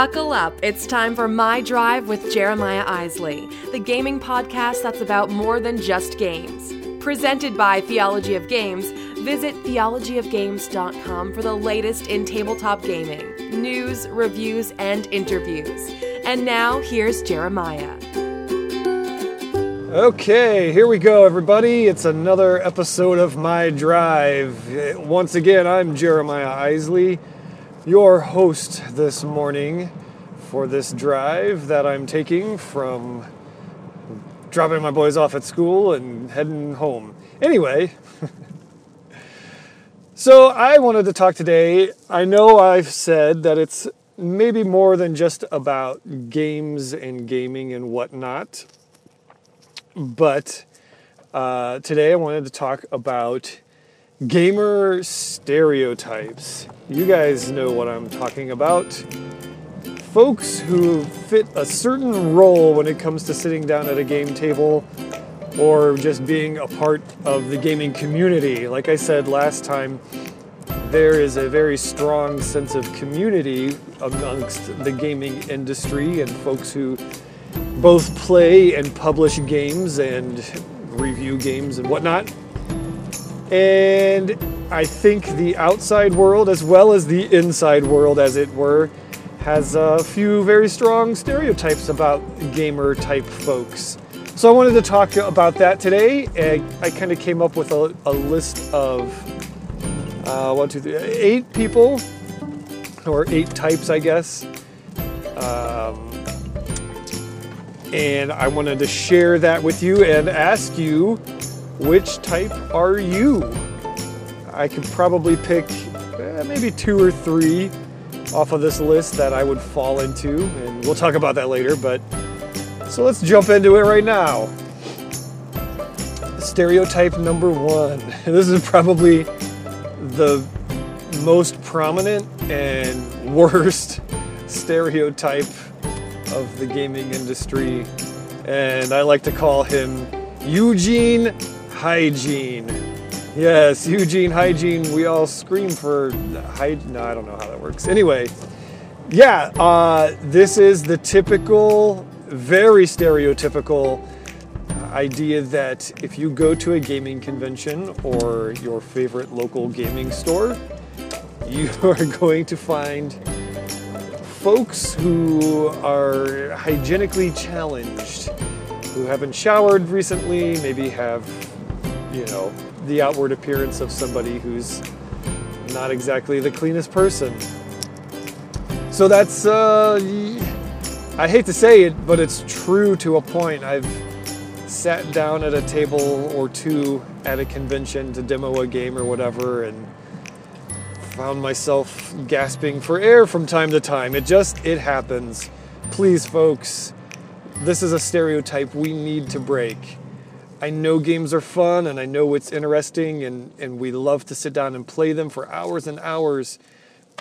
Buckle up. It's time for My Drive with Jeremiah Isley, the gaming podcast that's about more than just games. Presented by Theology of Games, visit theologyofgames.com for the latest in tabletop gaming, news, reviews, and interviews. And now, here's Jeremiah. Okay, here we go, everybody. It's another episode of My Drive. Once again, I'm Jeremiah Isley your host this morning for this drive that I'm taking from dropping my boys off at school and heading home. Anyway, so I wanted to talk today. I know I've said that it's maybe more than just about games and gaming and whatnot, but uh, today I wanted to talk about gamer stereotypes. You guys know what I'm talking about. Folks who fit a certain role when it comes to sitting down at a game table or just being a part of the gaming community. Like I said last time, there is a very strong sense of community amongst the gaming industry and folks who both play and publish games and review games and whatnot. And I think the outside world, as well as the inside world, as it were, has a few very strong stereotypes about gamer type folks. So I wanted to talk about that today. I, I kind of came up with a, a list of uh, one, two, three, eight people, or eight types, I guess. Um, and I wanted to share that with you and ask you which type are you? I could probably pick eh, maybe two or three off of this list that I would fall into, and we'll talk about that later. But so let's jump into it right now. Stereotype number one. This is probably the most prominent and worst stereotype of the gaming industry, and I like to call him Eugene hygiene. Yes, Eugene hygiene. We all scream for hygiene. No, I don't know how that works. Anyway, yeah, uh, this is the typical, very stereotypical idea that if you go to a gaming convention or your favorite local gaming store, you are going to find folks who are hygienically challenged, who haven't showered recently, maybe have you know, the outward appearance of somebody who's not exactly the cleanest person. So that's, uh, I hate to say it, but it's true to a point. I've sat down at a table or two at a convention to demo a game or whatever and found myself gasping for air from time to time. It just, it happens. Please, folks, this is a stereotype we need to break. I know games are fun and I know it's interesting and, and we love to sit down and play them for hours and hours.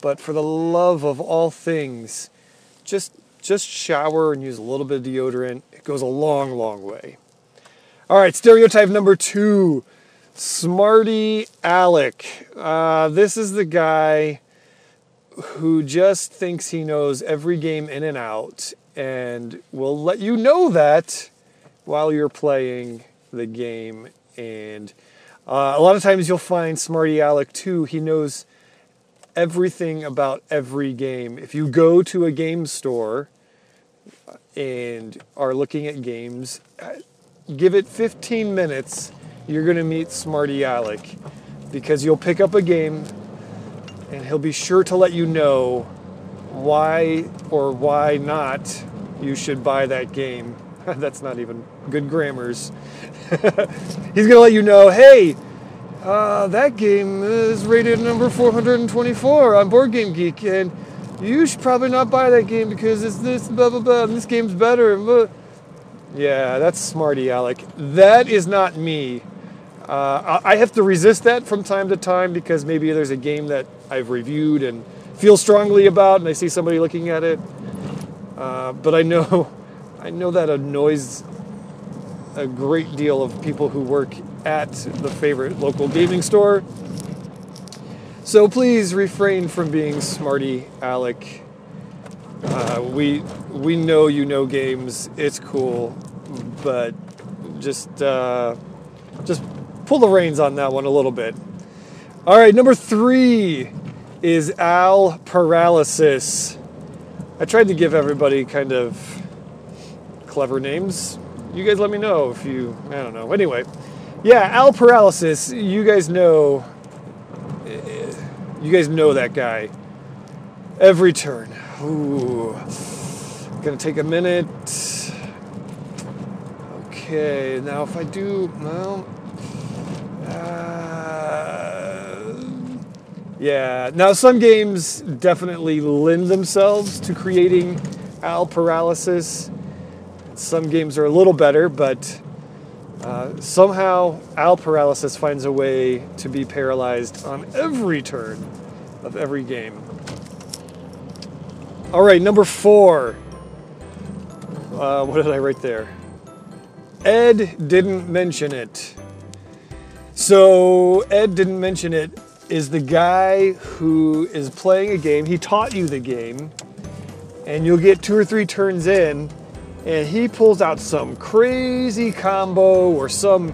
But for the love of all things, just just shower and use a little bit of deodorant. It goes a long, long way. All right, stereotype number two Smarty Alec. Uh, this is the guy who just thinks he knows every game in and out and will let you know that while you're playing the game. And uh, a lot of times you'll find Smarty Alec too. He knows everything about every game. If you go to a game store and are looking at games, give it 15 minutes, you're going to meet Smarty Alec because you'll pick up a game and he'll be sure to let you know why or why not you should buy that game. That's not even good grammars. He's going to let you know, hey, uh, that game is rated number 424 on Board Game Geek, and you should probably not buy that game because it's this, blah, blah, blah, and this game's better. Blah. Yeah, that's smarty, Alec. That is not me. Uh, I have to resist that from time to time because maybe there's a game that I've reviewed and feel strongly about, and I see somebody looking at it. Uh, but I know, I know that annoys a great deal of people who work at the favorite local gaming store. So please refrain from being smarty Alec. Uh, we we know you know games. It's cool, but just uh, just pull the reins on that one a little bit. All right, number three is Al Paralysis. I tried to give everybody kind of clever names. You guys let me know if you, I don't know. Anyway, yeah, Al Paralysis, you guys know, you guys know that guy. Every turn. Ooh. Gonna take a minute. Okay, now if I do, well, uh, yeah. Now some games definitely lend themselves to creating Al paralysis. Some games are a little better, but uh, somehow Al paralysis finds a way to be paralyzed on every turn of every game. All right, number four. Uh, what did I write there? Ed didn't mention it. So, Ed didn't mention it is the guy who is playing a game. He taught you the game, and you'll get two or three turns in, and he pulls out some crazy combo or some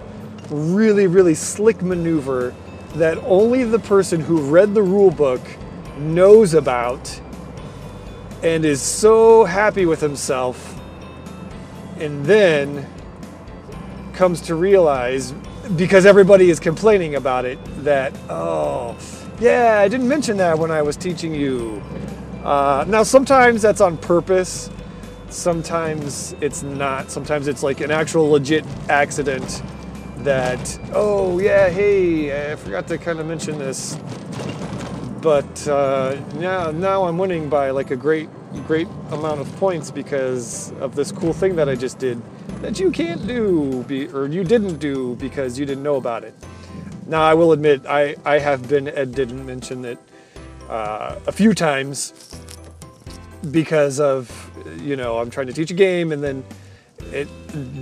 really, really slick maneuver that only the person who read the rule book knows about and is so happy with himself, and then comes to realize because everybody is complaining about it that oh yeah i didn't mention that when i was teaching you. Uh, now sometimes that's on purpose sometimes it's not sometimes it's like an actual legit accident that oh yeah hey i forgot to kind of mention this but uh, now now i'm winning by like a great great amount of points because of this cool thing that i just did that you can't do be, or you didn't do because you didn't know about it. Now, I will admit, I, I have been, Ed didn't mention it uh, a few times because of, you know, I'm trying to teach a game and then it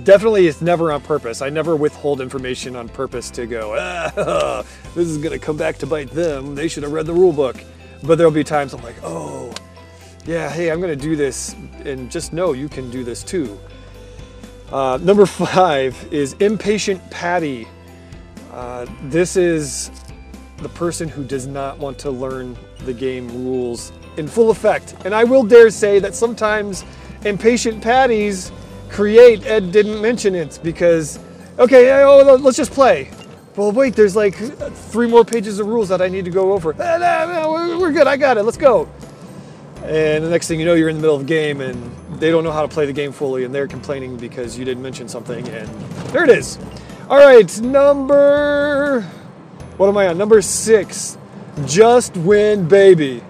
definitely is never on purpose. I never withhold information on purpose to go, ah, this is going to come back to bite them. They should have read the rule book. But there'll be times I'm like, oh, yeah, hey, I'm going to do this. And just know you can do this too. Uh, number five is Impatient Patty. Uh, this is the person who does not want to learn the game rules in full effect. And I will dare say that sometimes impatient patties create, Ed didn't mention it because, okay, oh, let's just play. Well, wait, there's like three more pages of rules that I need to go over. Eh, we're good, I got it, let's go. And the next thing you know, you're in the middle of a game and they don't know how to play the game fully and they're complaining because you didn't mention something. And there it is. All right, number. What am I on? Number six. Just win, baby.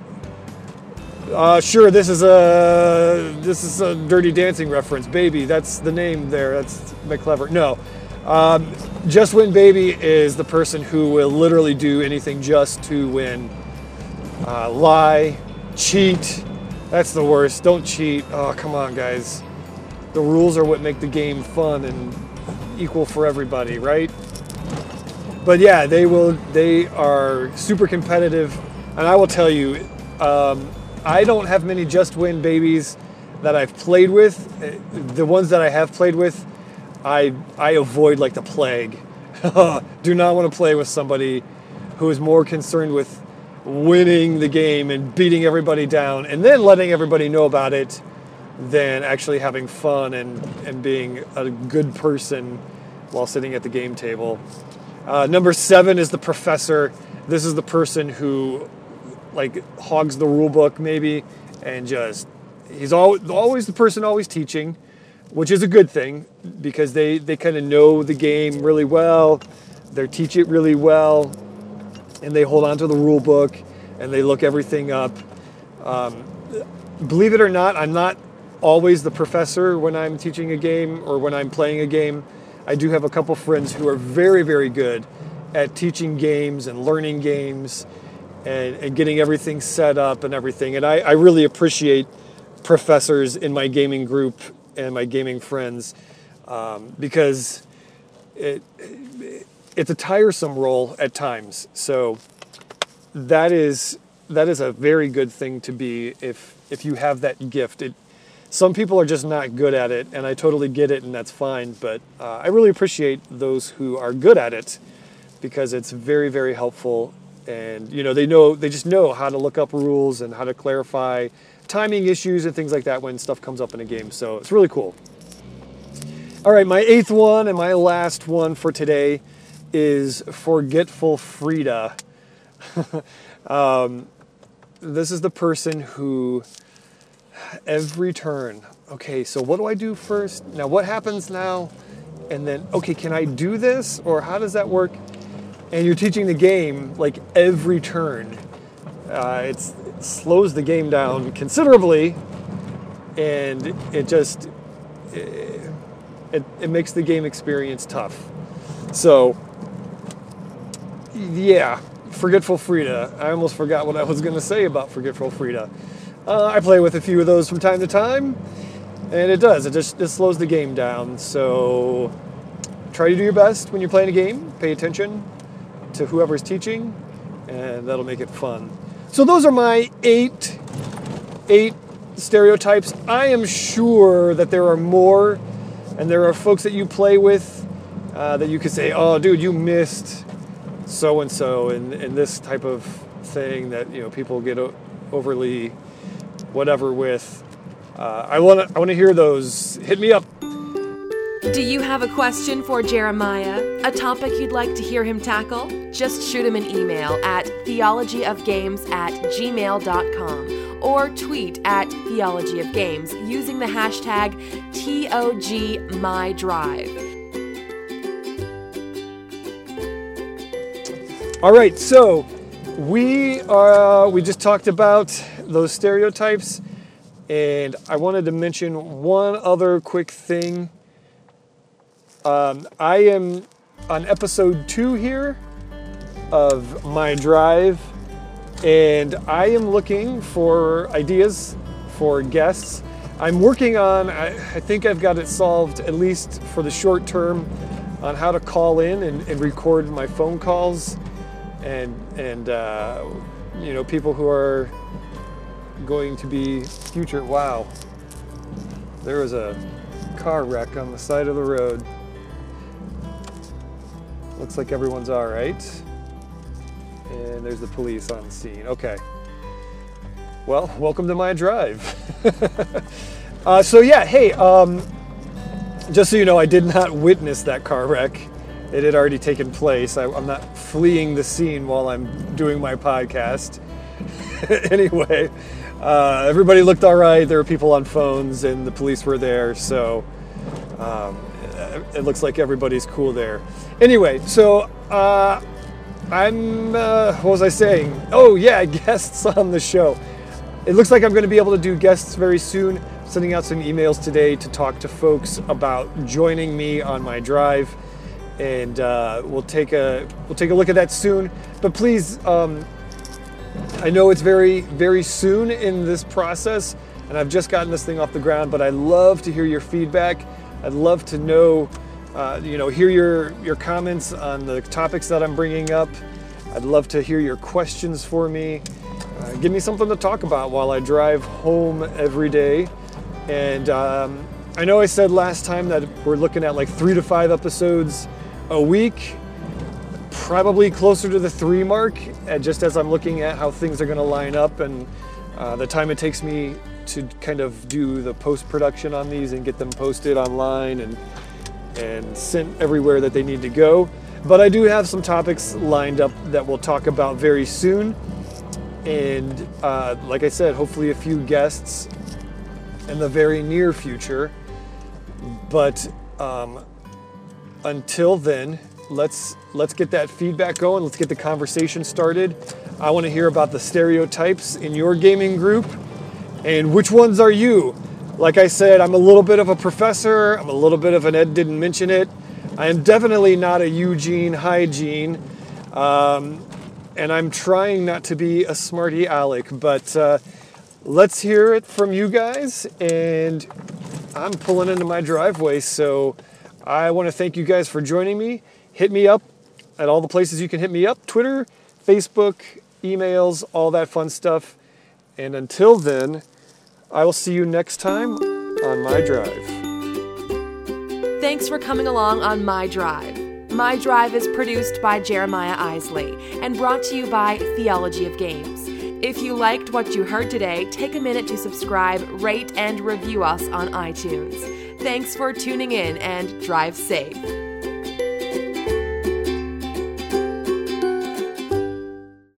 Uh, sure, this is a this is a Dirty Dancing reference. Baby, that's the name there. That's McClever. No, um, Just Win Baby is the person who will literally do anything just to win. Uh, lie, cheat. That's the worst. Don't cheat. Oh, come on, guys. The rules are what make the game fun and equal for everybody, right? But yeah, they will. They are super competitive, and I will tell you, um, I don't have many just win babies that I've played with. The ones that I have played with, I I avoid like the plague. Do not want to play with somebody who is more concerned with winning the game and beating everybody down and then letting everybody know about it than actually having fun and, and being a good person while sitting at the game table. Uh, number seven is the professor. This is the person who like hogs the rule book maybe and just he's always, always the person always teaching which is a good thing because they, they kind of know the game really well they teach it really well and they hold on to the rule book and they look everything up. Um, believe it or not, I'm not always the professor when I'm teaching a game or when I'm playing a game. I do have a couple friends who are very, very good at teaching games and learning games and, and getting everything set up and everything. And I, I really appreciate professors in my gaming group and my gaming friends um, because it, it's a tiresome role at times. So that is that is a very good thing to be if if you have that gift. It, some people are just not good at it, and I totally get it, and that's fine. But uh, I really appreciate those who are good at it because it's very, very helpful. And you know, they know they just know how to look up rules and how to clarify timing issues and things like that when stuff comes up in a game. So it's really cool. All right, my eighth one and my last one for today is Forgetful Frida. um, this is the person who every turn, okay, so what do I do first? Now, what happens now? And then, okay, can I do this? Or how does that work? And you're teaching the game like every turn. Uh, it slows the game down considerably, and it just it, it, it makes the game experience tough. So, yeah, Forgetful Frida. I almost forgot what I was going to say about Forgetful Frida. Uh, I play with a few of those from time to time, and it does. It just it slows the game down. So try to do your best when you're playing a game. Pay attention to whoever's teaching, and that'll make it fun. So those are my eight eight stereotypes. I am sure that there are more, and there are folks that you play with uh, that you could say, "Oh, dude, you missed so and so," and and this type of thing that you know people get overly whatever with. Uh, I want to I want to hear those. Hit me up. Do you have a question for Jeremiah? A topic you'd like to hear him tackle? Just shoot him an email at theologyofgames at gmail.com or tweet at theologyofgames using the hashtag TOGMyDrive. All right, so we are we just talked about those stereotypes. And I wanted to mention one other quick thing. Um, I am on episode two here of my drive, and I am looking for ideas for guests. I'm working on, I, I think I've got it solved, at least for the short term, on how to call in and, and record my phone calls and, and uh, you know, people who are going to be future. Wow. There was a car wreck on the side of the road. Looks like everyone's all right. And there's the police on scene. Okay. Well, welcome to my drive. uh, so yeah, hey, um, just so you know, I did not witness that car wreck. It had already taken place. I, I'm not fleeing the scene while I'm doing my podcast. anyway, uh, everybody looked all right. There were people on phones, and the police were there. So um, it looks like everybody's cool there. Anyway, so uh, I'm. Uh, what was I saying? Oh yeah, guests on the show. It looks like I'm going to be able to do guests very soon. Sending out some emails today to talk to folks about joining me on my drive, and uh, we'll take a we'll take a look at that soon. But please. Um, I know it's very, very soon in this process, and I've just gotten this thing off the ground, but I love to hear your feedback. I'd love to know, uh, you know, hear your, your comments on the topics that I'm bringing up. I'd love to hear your questions for me. Uh, give me something to talk about while I drive home every day. And um, I know I said last time that we're looking at like three to five episodes a week probably closer to the three mark, uh, just as I'm looking at how things are going to line up and uh, the time it takes me to kind of do the post production on these and get them posted online and and sent everywhere that they need to go. But I do have some topics lined up that we'll talk about very soon. And uh, like I said, hopefully a few guests in the very near future. But um, until then, let's let's get that feedback going. Let's get the conversation started. I want to hear about the stereotypes in your gaming group and which ones are you? Like I said, I'm a little bit of a professor. I'm a little bit of an Ed didn't mention it. I am definitely not a Eugene hygiene. Um, and I'm trying not to be a smarty Alec, but uh, let's hear it from you guys. And I'm pulling into my driveway, so I want to thank you guys for joining me hit me up at all the places you can hit me up Twitter, Facebook, emails, all that fun stuff. And until then, I will see you next time on My Drive. Thanks for coming along on My Drive. My Drive is produced by Jeremiah Isley and brought to you by Theology of Games. If you liked what you heard today, take a minute to subscribe, rate, and review us on iTunes. Thanks for tuning in and drive safe.